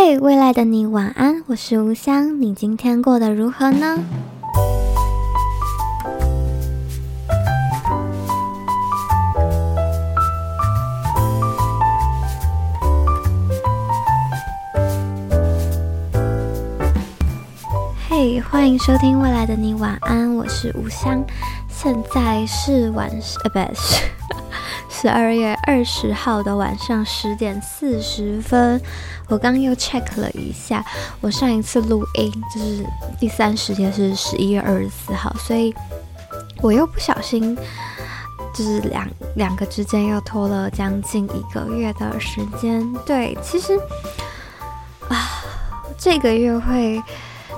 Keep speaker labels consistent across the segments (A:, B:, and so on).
A: 嘿未来的你晚安，我是吴香，你今天过得如何呢？嘿，欢迎收听《未来的你晚安》，我是吴香，现在是晚上，呃，不是。十二月二十号的晚上十点四十分，我刚又 check 了一下，我上一次录音就是第三时间是十一月二十四号，所以我又不小心，就是两两个之间又拖了将近一个月的时间。对，其实啊，这个月会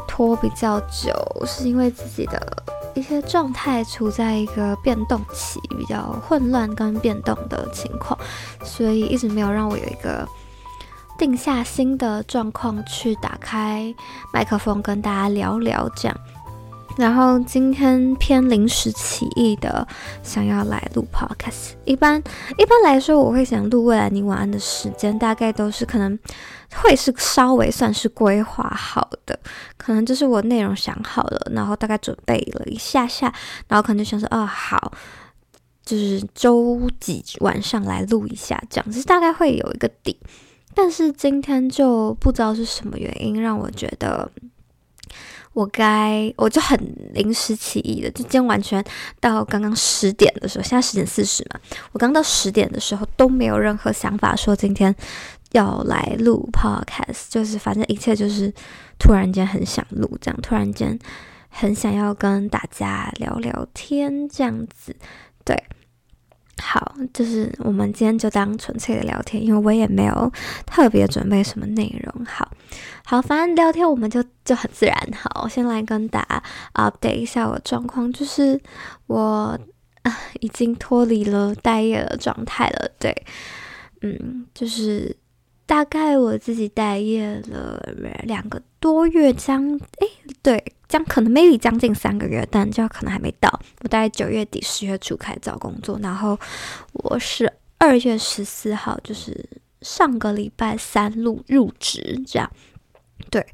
A: 拖比较久，是因为自己的。一些状态处在一个变动期，比较混乱跟变动的情况，所以一直没有让我有一个定下心的状况去打开麦克风跟大家聊聊这样。然后今天偏临时起意的想要来录 podcast，一般一般来说我会想录未来你晚安的时间，大概都是可能会是稍微算是规划好的，可能就是我内容想好了，然后大概准备了一下下，然后可能就想说，哦好，就是周几晚上来录一下这样，子大概会有一个底，但是今天就不知道是什么原因让我觉得。我该我就很临时起意的，就今天完全到刚刚十点的时候，现在十点四十嘛，我刚到十点的时候都没有任何想法说今天要来录 podcast，就是反正一切就是突然间很想录，这样突然间很想要跟大家聊聊天这样子，对。好，就是我们今天就当纯粹的聊天，因为我也没有特别准备什么内容。好，好，反正聊天我们就就很自然。好，我先来跟大家 update 一下我的状况，就是我啊已经脱离了待业的状态了。对，嗯，就是大概我自己待业了两个多月，将哎对。将可能 maybe 将近三个月，但就可能还没到。我大概九月底十月初开始找工作，然后我是二月十四号，就是上个礼拜三入入职这样。对，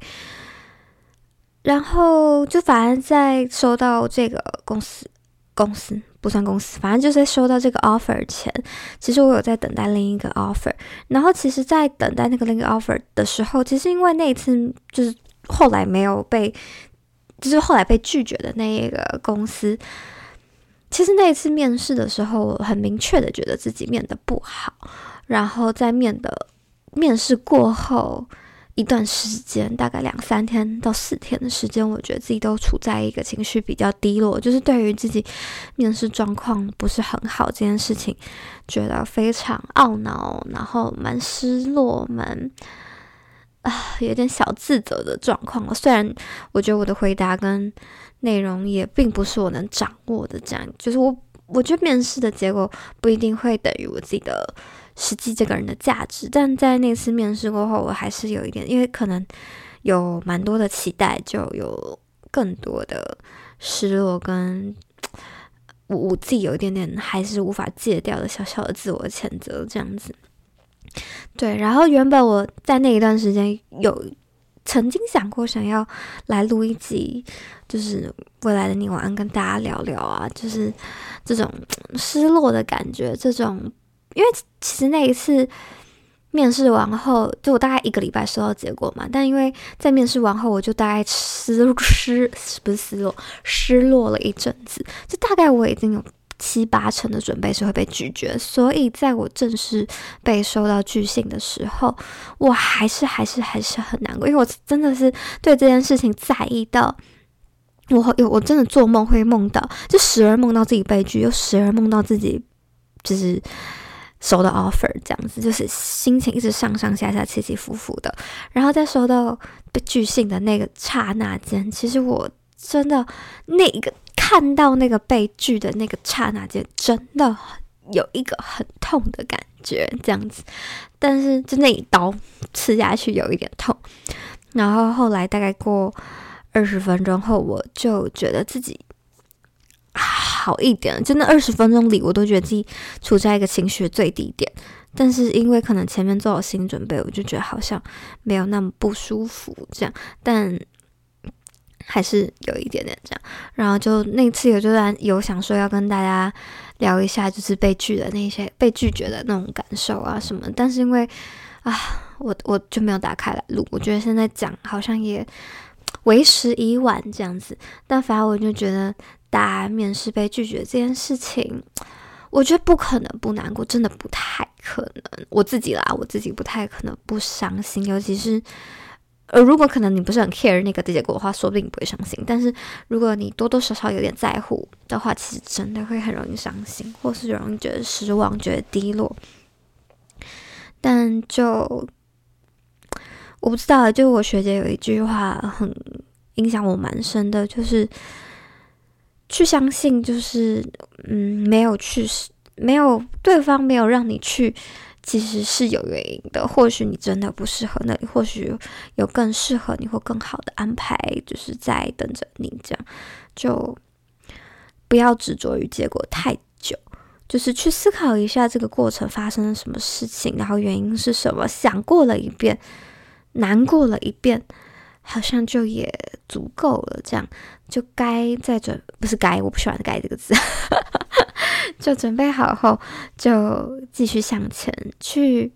A: 然后就反正在收到这个公司公司不算公司，反正就是收到这个 offer 前，其实我有在等待另一个 offer。然后其实，在等待那个另一个 offer 的时候，其实因为那一次就是后来没有被。就是后来被拒绝的那一个公司，其实那一次面试的时候，我很明确的觉得自己面的不好。然后在面的面试过后一段时间，大概两三天到四天的时间，我觉得自己都处在一个情绪比较低落，就是对于自己面试状况不是很好这件事情，觉得非常懊恼，然后蛮失落，蛮。啊，有点小自责的状况了。虽然我觉得我的回答跟内容也并不是我能掌握的，这样就是我我觉得面试的结果不一定会等于我自己的实际这个人的价值。但在那次面试过后，我还是有一点，因为可能有蛮多的期待，就有更多的失落，跟我我自己有一点点还是无法戒掉的小小的自我谴责，这样子。对，然后原本我在那一段时间有曾经想过想要来录一集，就是未来的你晚安，跟大家聊聊啊，就是这种失落的感觉，这种，因为其实那一次面试完后，就我大概一个礼拜收到结果嘛，但因为在面试完后，我就大概失失不是失落，失落了一阵子，就大概我已经有。七八成的准备是会被拒绝，所以在我正式被收到拒信的时候，我还是还是还是很难过，因为我真的是对这件事情在意到我有我真的做梦会梦到，就时而梦到自己被拒，又时而梦到自己就是收到 offer 这样子，就是心情一直上上下下起起伏伏的。然后在收到被拒信的那个刹那间，其实我真的那个。看到那个被拒的那个刹那间，真的有一个很痛的感觉，这样子。但是就那一刀刺下去有一点痛，然后后来大概过二十分钟后，我就觉得自己好一点。真的二十分钟里，我都觉得自己处在一个情绪的最低点。但是因为可能前面做好心理准备，我就觉得好像没有那么不舒服这样，但还是有一点点这样。然后就那次有就有想说要跟大家聊一下，就是被拒的那些被拒绝的那种感受啊什么，但是因为啊，我我就没有打开来录，我觉得现在讲好像也为时已晚这样子。但反而我就觉得，大家面试被拒绝这件事情。我觉得不可能不难过，真的不太可能。我自己啦，我自己不太可能不伤心。尤其是，呃，如果可能你不是很 care 那个结果的话，说不定不会伤心。但是如果你多多少少有点在乎的话，其实真的会很容易伤心，或是容易觉得失望、觉得低落。但就我不知道，就我学姐有一句话很影响我蛮深的，就是。去相信，就是嗯，没有去，没有对方没有让你去，其实是有原因的。或许你真的不适合那里，或许有更适合你或更好的安排，就是在等着你。这样就不要执着于结果太久，就是去思考一下这个过程发生了什么事情，然后原因是什么，想过了一遍，难过了一遍。好像就也足够了，这样就该再准，不是该，我不喜欢“该”这个字，就准备好后就继续向前去，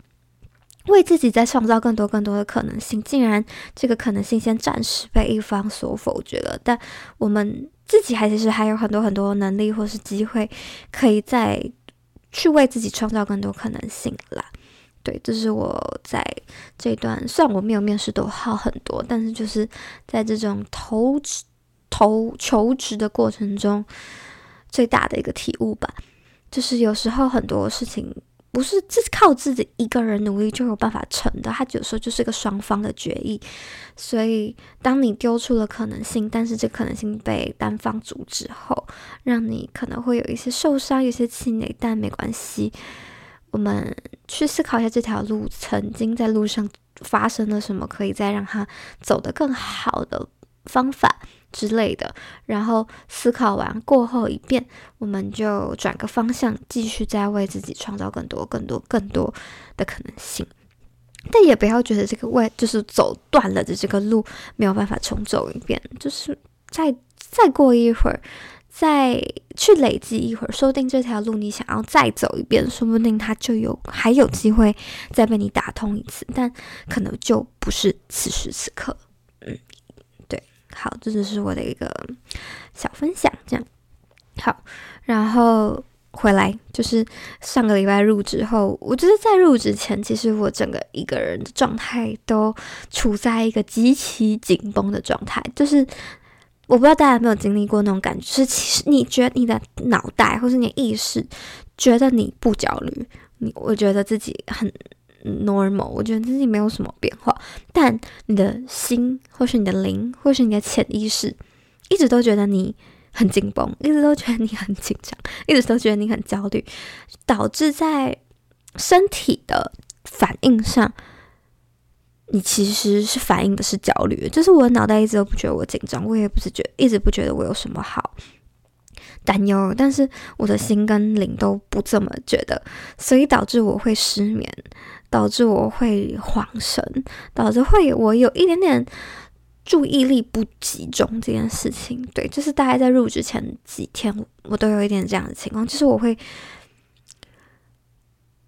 A: 为自己再创造更多更多的可能性。竟然这个可能性先暂时被一方所否决了，但我们自己还其实还有很多很多能力或是机会，可以再去为自己创造更多可能性啦。对，这是我在这段，虽然我没有面试都好很多，但是就是在这种投、投求职的过程中，最大的一个体悟吧。就是有时候很多事情不是自靠自己一个人努力就有办法成的，它有时候就是一个双方的决议。所以，当你丢出了可能性，但是这可能性被单方阻止后，让你可能会有一些受伤、有些气馁，但没关系。我们去思考一下这条路曾经在路上发生了什么，可以再让它走得更好的方法之类的。然后思考完过后一遍，我们就转个方向，继续再为自己创造更多、更多、更多的可能性。但也不要觉得这个外就是走断了的这个路没有办法重走一遍，就是再再过一会儿。再去累积一会儿，说不定这条路你想要再走一遍，说不定它就有还有机会再被你打通一次，但可能就不是此时此刻。好，这只是我的一个小分享，这样好。然后回来就是上个礼拜入职后，我觉得在入职前，其实我整个一个人的状态都处在一个极其紧绷的状态，就是。我不知道大家有没有经历过那种感觉，是其实你觉得你的脑袋或是你的意识觉得你不焦虑，你我觉得自己很 normal，我觉得自己没有什么变化，但你的心或是你的灵或是你的潜意识一直都觉得你很紧绷，一直都觉得你很紧张，一直都觉得你很焦虑，导致在身体的反应上。你其实是反映的是焦虑，就是我脑袋一直都不觉得我紧张，我也不是觉一直不觉得我有什么好担忧，但是我的心跟灵都不这么觉得，所以导致我会失眠，导致我会恍神，导致会我有一点点注意力不集中这件事情。对，就是大概在入职前几天，我都有一点这样的情况，就是我会。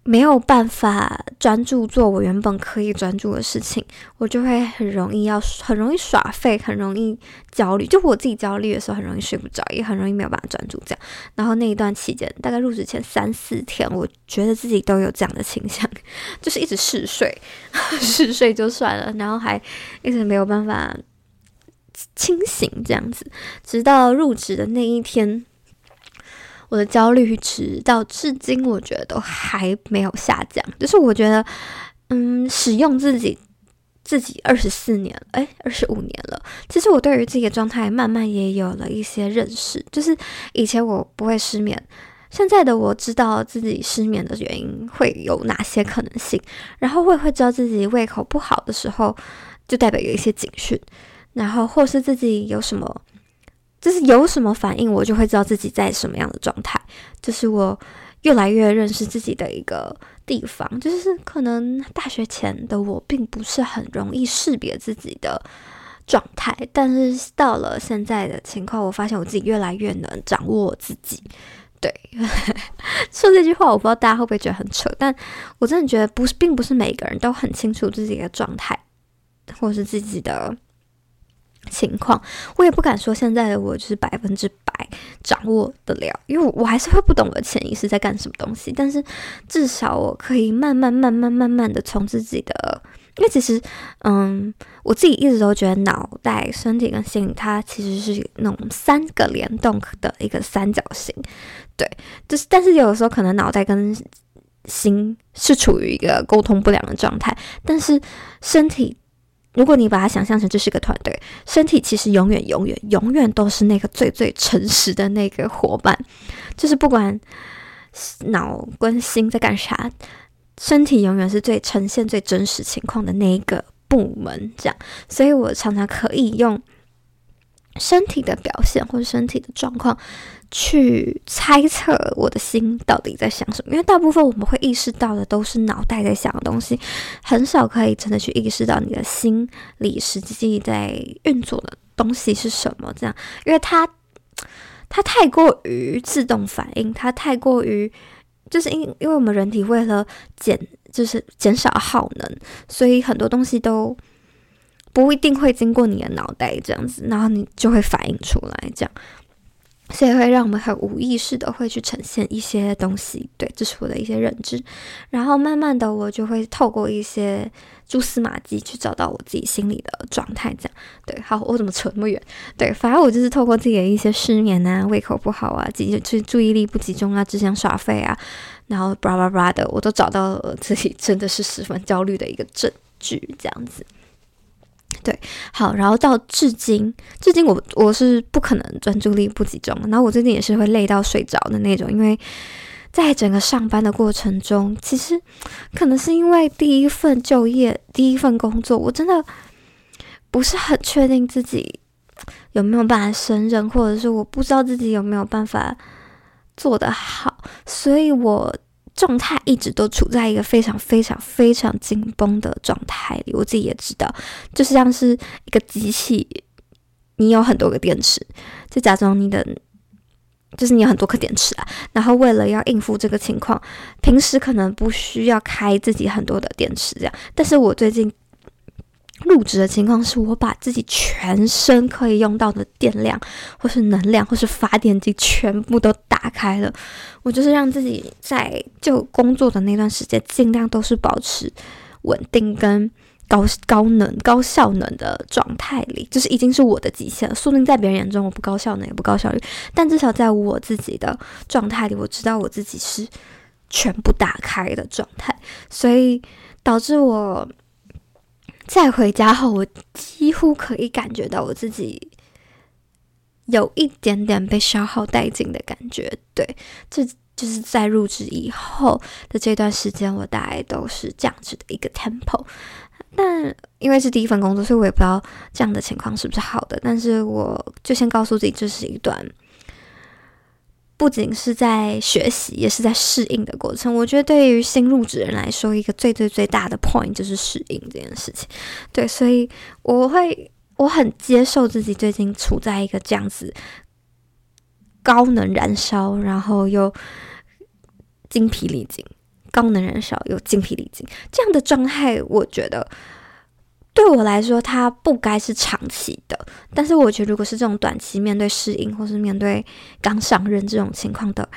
A: 没有办法专注做我原本可以专注的事情，我就会很容易要很容易耍废，很容易焦虑。就我自己焦虑的时候，很容易睡不着，也很容易没有办法专注这样。然后那一段期间，大概入职前三四天，我觉得自己都有这样的倾向，就是一直嗜睡，嗜睡就算了，然后还一直没有办法清醒这样子，直到入职的那一天。我的焦虑值到至今，我觉得都还没有下降。就是我觉得，嗯，使用自己自己二十四年，哎，二十五年了。其实我对于自己的状态慢慢也有了一些认识。就是以前我不会失眠，现在的我知道自己失眠的原因会有哪些可能性，然后我也会知道自己胃口不好的时候，就代表有一些警讯，然后或是自己有什么。就是有什么反应，我就会知道自己在什么样的状态。就是我越来越认识自己的一个地方，就是可能大学前的我并不是很容易识别自己的状态，但是到了现在的情况，我发现我自己越来越能掌握我自己。对，说这句话我不知道大家会不会觉得很扯，但我真的觉得不是，并不是每个人都很清楚自己的状态，或是自己的。情况，我也不敢说现在的我就是百分之百掌握得了，因为我还是会不懂我的潜意识在干什么东西。但是至少我可以慢慢、慢慢、慢慢的从自己的，因为其实，嗯，我自己一直都觉得脑袋、身体跟心理，它其实是那种三个联动的一个三角形。对，就是，但是有的时候可能脑袋跟心是处于一个沟通不良的状态，但是身体。如果你把它想象成这是个团队，身体其实永远、永远、永远都是那个最最诚实的那个伙伴，就是不管脑跟心在干啥，身体永远是最呈现最真实情况的那一个部门。这样，所以我常常可以用身体的表现或者身体的状况。去猜测我的心到底在想什么，因为大部分我们会意识到的都是脑袋在想的东西，很少可以真的去意识到你的心里实际在运作的东西是什么。这样，因为它它太过于自动反应，它太过于就是因因为我们人体为了减就是减少耗能，所以很多东西都不一定会经过你的脑袋这样子，然后你就会反应出来这样。所以会让我们很无意识的会去呈现一些东西，对，这是我的一些认知。然后慢慢的，我就会透过一些蛛丝马迹去找到我自己心里的状态，这样。对，好，我怎么扯那么远？对，反正我就是透过自己的一些失眠啊、胃口不好啊、集注注意力不集中啊、只想耍废啊，然后巴拉巴拉的，我都找到了自己真的是十分焦虑的一个证据，这样子。对，好，然后到至今，至今我我是不可能专注力不集中，然后我最近也是会累到睡着的那种，因为在整个上班的过程中，其实可能是因为第一份就业、第一份工作，我真的不是很确定自己有没有办法胜任，或者是我不知道自己有没有办法做得好，所以我。状态一直都处在一个非常非常非常紧绷的状态里，我自己也知道，就是像是一个机器，你有很多个电池，就假装你的，就是你有很多颗电池啊，然后为了要应付这个情况，平时可能不需要开自己很多的电池这样，但是我最近。入职的情况是我把自己全身可以用到的电量，或是能量，或是发电机全部都打开了。我就是让自己在就工作的那段时间，尽量都是保持稳定跟高高能、高效能的状态里，就是已经是我的极限了。说不定在别人眼中我不高效能，也不高效率，但至少在我自己的状态里，我知道我自己是全部打开的状态，所以导致我。在回家后，我几乎可以感觉到我自己有一点点被消耗殆尽的感觉。对，这就是在入职以后的这段时间，我大概都是这样子的一个 tempo。但因为是第一份工作，所以我也不知道这样的情况是不是好的。但是我就先告诉自己，这是一段。不仅是在学习，也是在适应的过程。我觉得对于新入职人来说，一个最最最大的 point 就是适应这件事情。对，所以我会我很接受自己最近处在一个这样子高能燃烧，然后又精疲力尽，高能燃烧又精疲力尽这样的状态。我觉得。对我来说，它不该是长期的。但是，我觉得如果是这种短期面对适应，或是面对刚上任这种情况的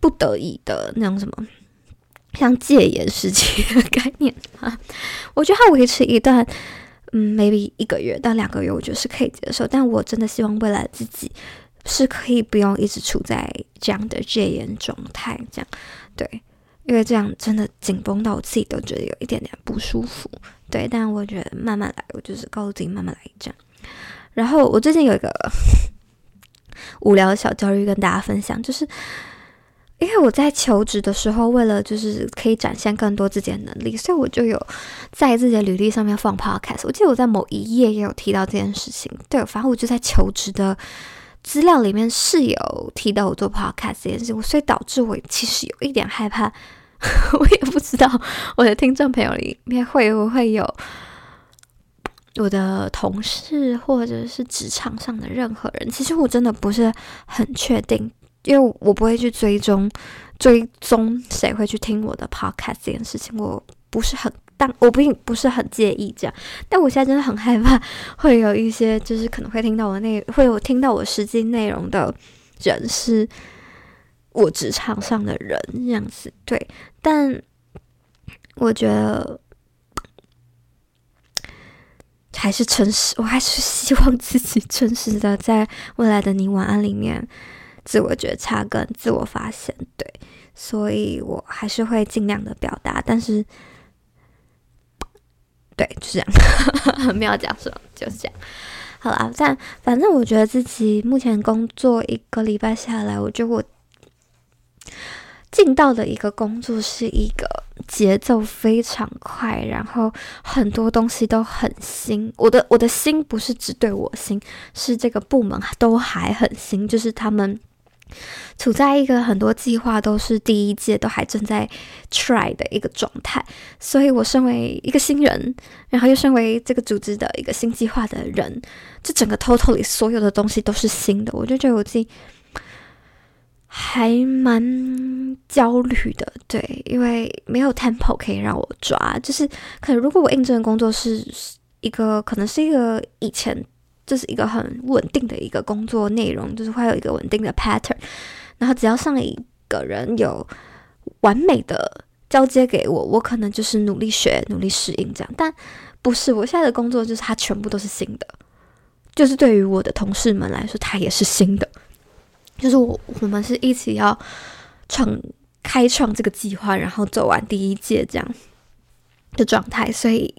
A: 不得已的那种什么，像戒严时期的概念啊，我觉得它维持一段，嗯，maybe 一个月到两个月，我觉得是可以接受。但我真的希望未来自己是可以不用一直处在这样的戒严状态，这样对。因为这样真的紧绷到我自己都觉得有一点点不舒服，对。但我觉得慢慢来，我就是告诉自己慢慢来这样。然后我最近有一个 无聊的小焦虑跟大家分享，就是因为我在求职的时候，为了就是可以展现更多自己的能力，所以我就有在自己的履历上面放 podcast。我记得我在某一页也有提到这件事情。对，反正我就在求职的资料里面是有提到我做 podcast 这件事情，所以导致我其实有一点害怕。我也不知道我的听众朋友里面会不会有我的同事或者是职场上的任何人。其实我真的不是很确定，因为我不会去追踪追踪谁会去听我的 podcast 这件事情，我不是很。但我并不是很介意这样，但我现在真的很害怕，会有一些就是可能会听到我内，会有听到我实际内容的人是我职场上的人这样子，对。但我觉得还是诚实，我还是希望自己诚实的在未来的你晚安里面自我觉察跟自我发现，对。所以我还是会尽量的表达，但是。对，就这样，没有讲什么，就是这样。好啦，但反正我觉得自己目前工作一个礼拜下来，我觉得我进到的一个工作是一个节奏非常快，然后很多东西都很新。我的我的心不是只对我新，是这个部门都还很新，就是他们。处在一个很多计划都是第一届都还正在 try 的一个状态，所以我身为一个新人，然后又身为这个组织的一个新计划的人，这整个 totally 所有的东西都是新的，我就觉得我自己还蛮焦虑的，对，因为没有 tempo 可以让我抓，就是可能如果我应征的工作是一个，可能是一个以前。就是一个很稳定的一个工作内容，就是会有一个稳定的 pattern，然后只要上一个人有完美的交接给我，我可能就是努力学、努力适应这样。但不是，我现在的工作就是它全部都是新的，就是对于我的同事们来说，它也是新的，就是我我们是一起要创开创这个计划，然后走完第一届这样的状态，所以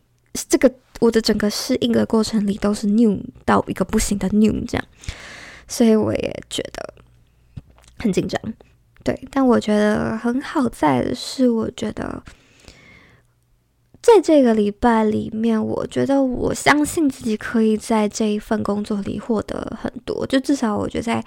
A: 这个。我的整个适应的过程里都是 new 到一个不行的 new 这样，所以我也觉得很紧张。对，但我觉得很好在的是，我觉得在这个礼拜里面，我觉得我相信自己可以在这一份工作里获得很多，就至少我觉得在。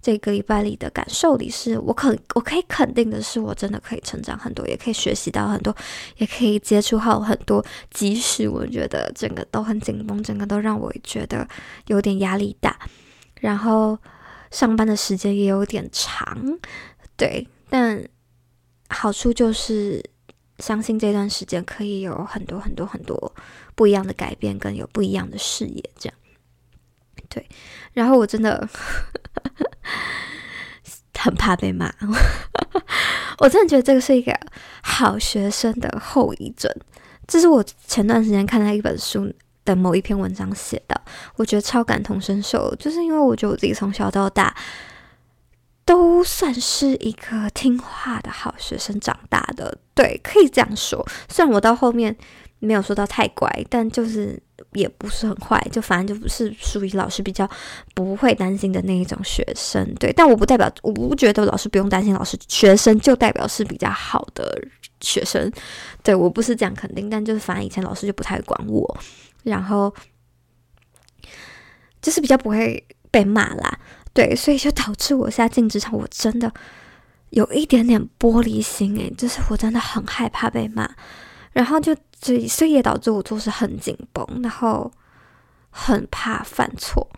A: 这个礼拜里的感受里，是我肯我可以肯定的是，我真的可以成长很多，也可以学习到很多，也可以接触好很多。即使我觉得整个都很紧绷，整个都让我觉得有点压力大，然后上班的时间也有点长，对。但好处就是，相信这段时间可以有很多很多很多不一样的改变，跟有不一样的视野，这样。对，然后我真的。很怕被骂，我真的觉得这个是一个好学生的后遗症。这是我前段时间看到一本书的某一篇文章写的，我觉得超感同身受。就是因为我觉得我自己从小到大都算是一个听话的好学生长大的，对，可以这样说。虽然我到后面没有说到太乖，但就是。也不是很坏，就反正就不是属于老师比较不会担心的那一种学生，对。但我不代表，我不觉得老师不用担心老师，学生就代表是比较好的学生，对，我不是这样肯定。但就是反正以前老师就不太管我，然后就是比较不会被骂啦，对，所以就导致我现在进职场，我真的有一点点玻璃心诶，就是我真的很害怕被骂。然后就所以，所以也导致我做事很紧绷，然后很怕犯错。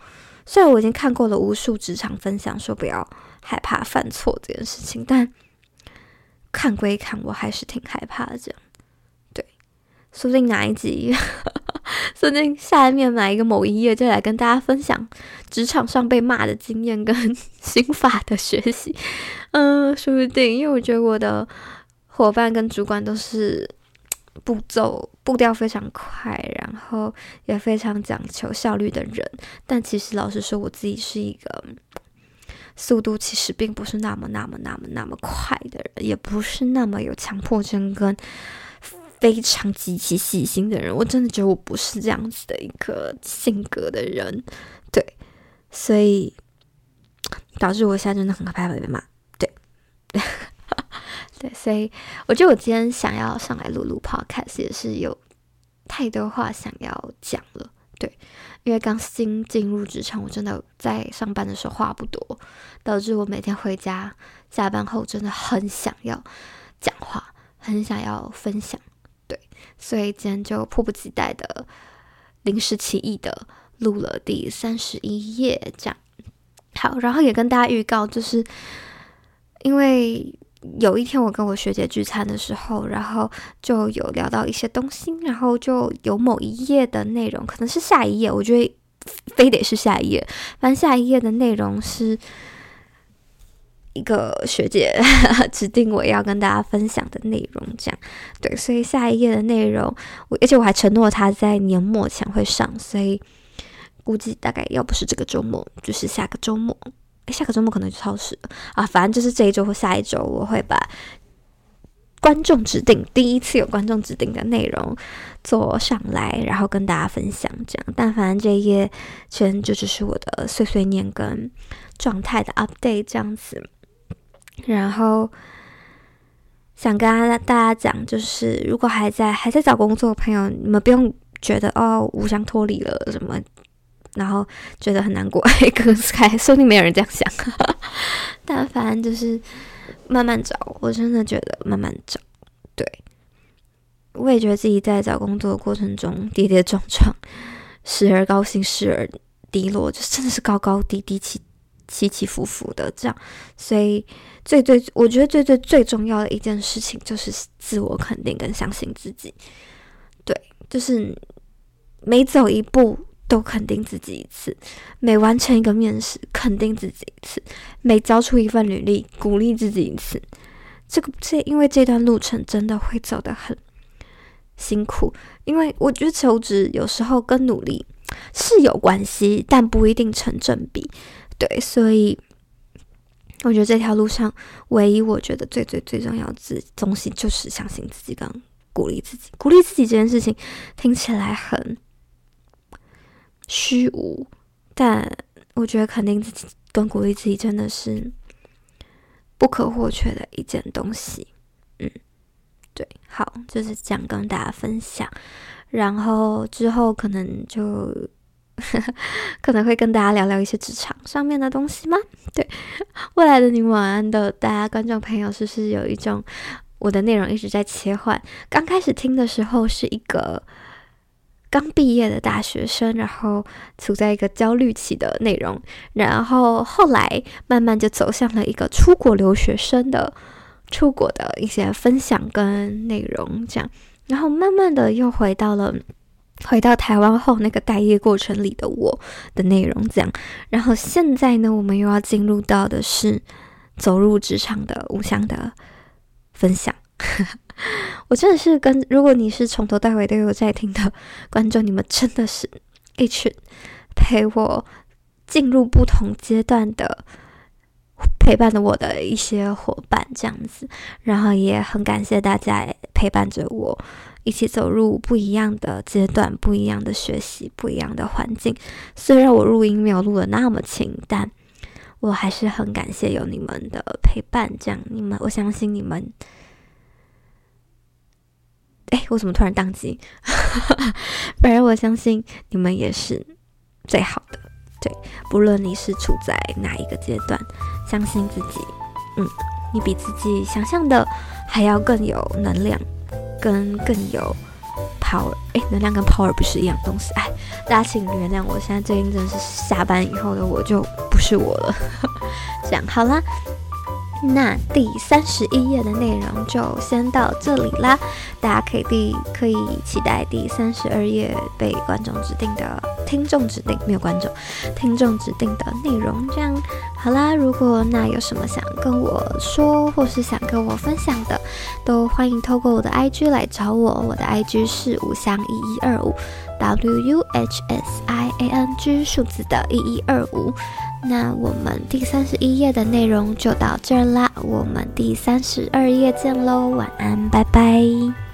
A: 虽然我已经看过了无数职场分享，说不要害怕犯错这件事情，但看归看，我还是挺害怕的。这样，对，说不定哪一集，说不定下一面哪一个某一页就来跟大家分享职场上被骂的经验跟 心法的学习。嗯，说不定，因为我觉得我的伙伴跟主管都是。步骤步调非常快，然后也非常讲求效率的人，但其实老实说，我自己是一个速度其实并不是那么那么那么那么快的人，也不是那么有强迫症跟非常极其细心的人。我真的觉得我不是这样子的一个性格的人，对，所以导致我现在真的很害怕被骂，对。对，所以我觉得我今天想要上来录录 podcast 也是有太多话想要讲了。对，因为刚新进入职场，我真的在上班的时候话不多，导致我每天回家下班后真的很想要讲话，很想要分享，对，所以今天就迫不及待的临时起意的录了第三十一页，这样好，然后也跟大家预告，就是因为。有一天，我跟我学姐聚餐的时候，然后就有聊到一些东西，然后就有某一页的内容，可能是下一页，我觉得非得是下一页。反正下一页的内容是一个学姐指定我要跟大家分享的内容，这样对。所以下一页的内容，我而且我还承诺她在年末前会上，所以估计大概要不是这个周末，就是下个周末。下个周末可能就超时了啊！反正就是这一周或下一周，我会把观众指定第一次有观众指定的内容做上来，然后跟大家分享这样。但反正这一页全就只是我的碎碎念跟状态的 update 这样子。然后想跟大家讲，就是如果还在还在找工作的朋友，你们不用觉得哦，吾香脱离了什么。然后觉得很难过，可是还说不定没有人这样想。但凡就是慢慢找，我真的觉得慢慢找。对，我也觉得自己在找工作的过程中跌跌撞撞，时而高兴，时而低落，就真的是高高低低起起起伏伏的这样。所以最最，我觉得最最最重要的一件事情就是自我肯定跟相信自己。对，就是每走一步。都肯定自己一次，每完成一个面试，肯定自己一次；每交出一份履历，鼓励自己一次。这个这，因为这段路程真的会走得很辛苦，因为我觉得求职有时候跟努力是有关系，但不一定成正比。对，所以我觉得这条路上唯一我觉得最最最重要的东西就是相信自己跟鼓励自己。鼓励自己这件事情听起来很。虚无，但我觉得肯定自己跟鼓励自己真的是不可或缺的一件东西。嗯，对，好，就是这样跟大家分享，然后之后可能就 可能会跟大家聊聊一些职场上面的东西吗？对，未来的你晚安的大家观众朋友，是不是有一种我的内容一直在切换？刚开始听的时候是一个。刚毕业的大学生，然后处在一个焦虑期的内容，然后后来慢慢就走向了一个出国留学生的出国的一些分享跟内容，这样，然后慢慢的又回到了回到台湾后那个待业过程里的我的内容，这样，然后现在呢，我们又要进入到的是走入职场的吾香的分享。我真的是跟，如果你是从头到尾都有在听的观众，你们真的是一群陪我进入不同阶段的陪伴的我的一些伙伴，这样子，然后也很感谢大家陪伴着我一起走入不一样的阶段、不一样的学习、不一样的环境。虽然我录音没有录的那么清，但我还是很感谢有你们的陪伴。这样，你们，我相信你们。哎，我怎么突然宕机？反正我相信你们也是最好的。对，不论你是处在哪一个阶段，相信自己，嗯，你比自己想象的还要更有能量，跟更有 power。哎，能量跟 power 不是一样东西。哎，大家请原谅我，现在最近真的是下班以后的我就不是我了。这样好啦。那第三十一页的内容就先到这里啦，大家可以第可以期待第三十二页被观众指定的听众指定，没有观众，听众指定的内容。这样好啦，如果那有什么想跟我说，或是想跟我分享的，都欢迎透过我的 IG 来找我，我的 IG 是五香一一二五，W U H S I A N G 数字的一一二五。那我们第三十一页的内容就到这儿啦，我们第三十二页见喽，晚安，拜拜。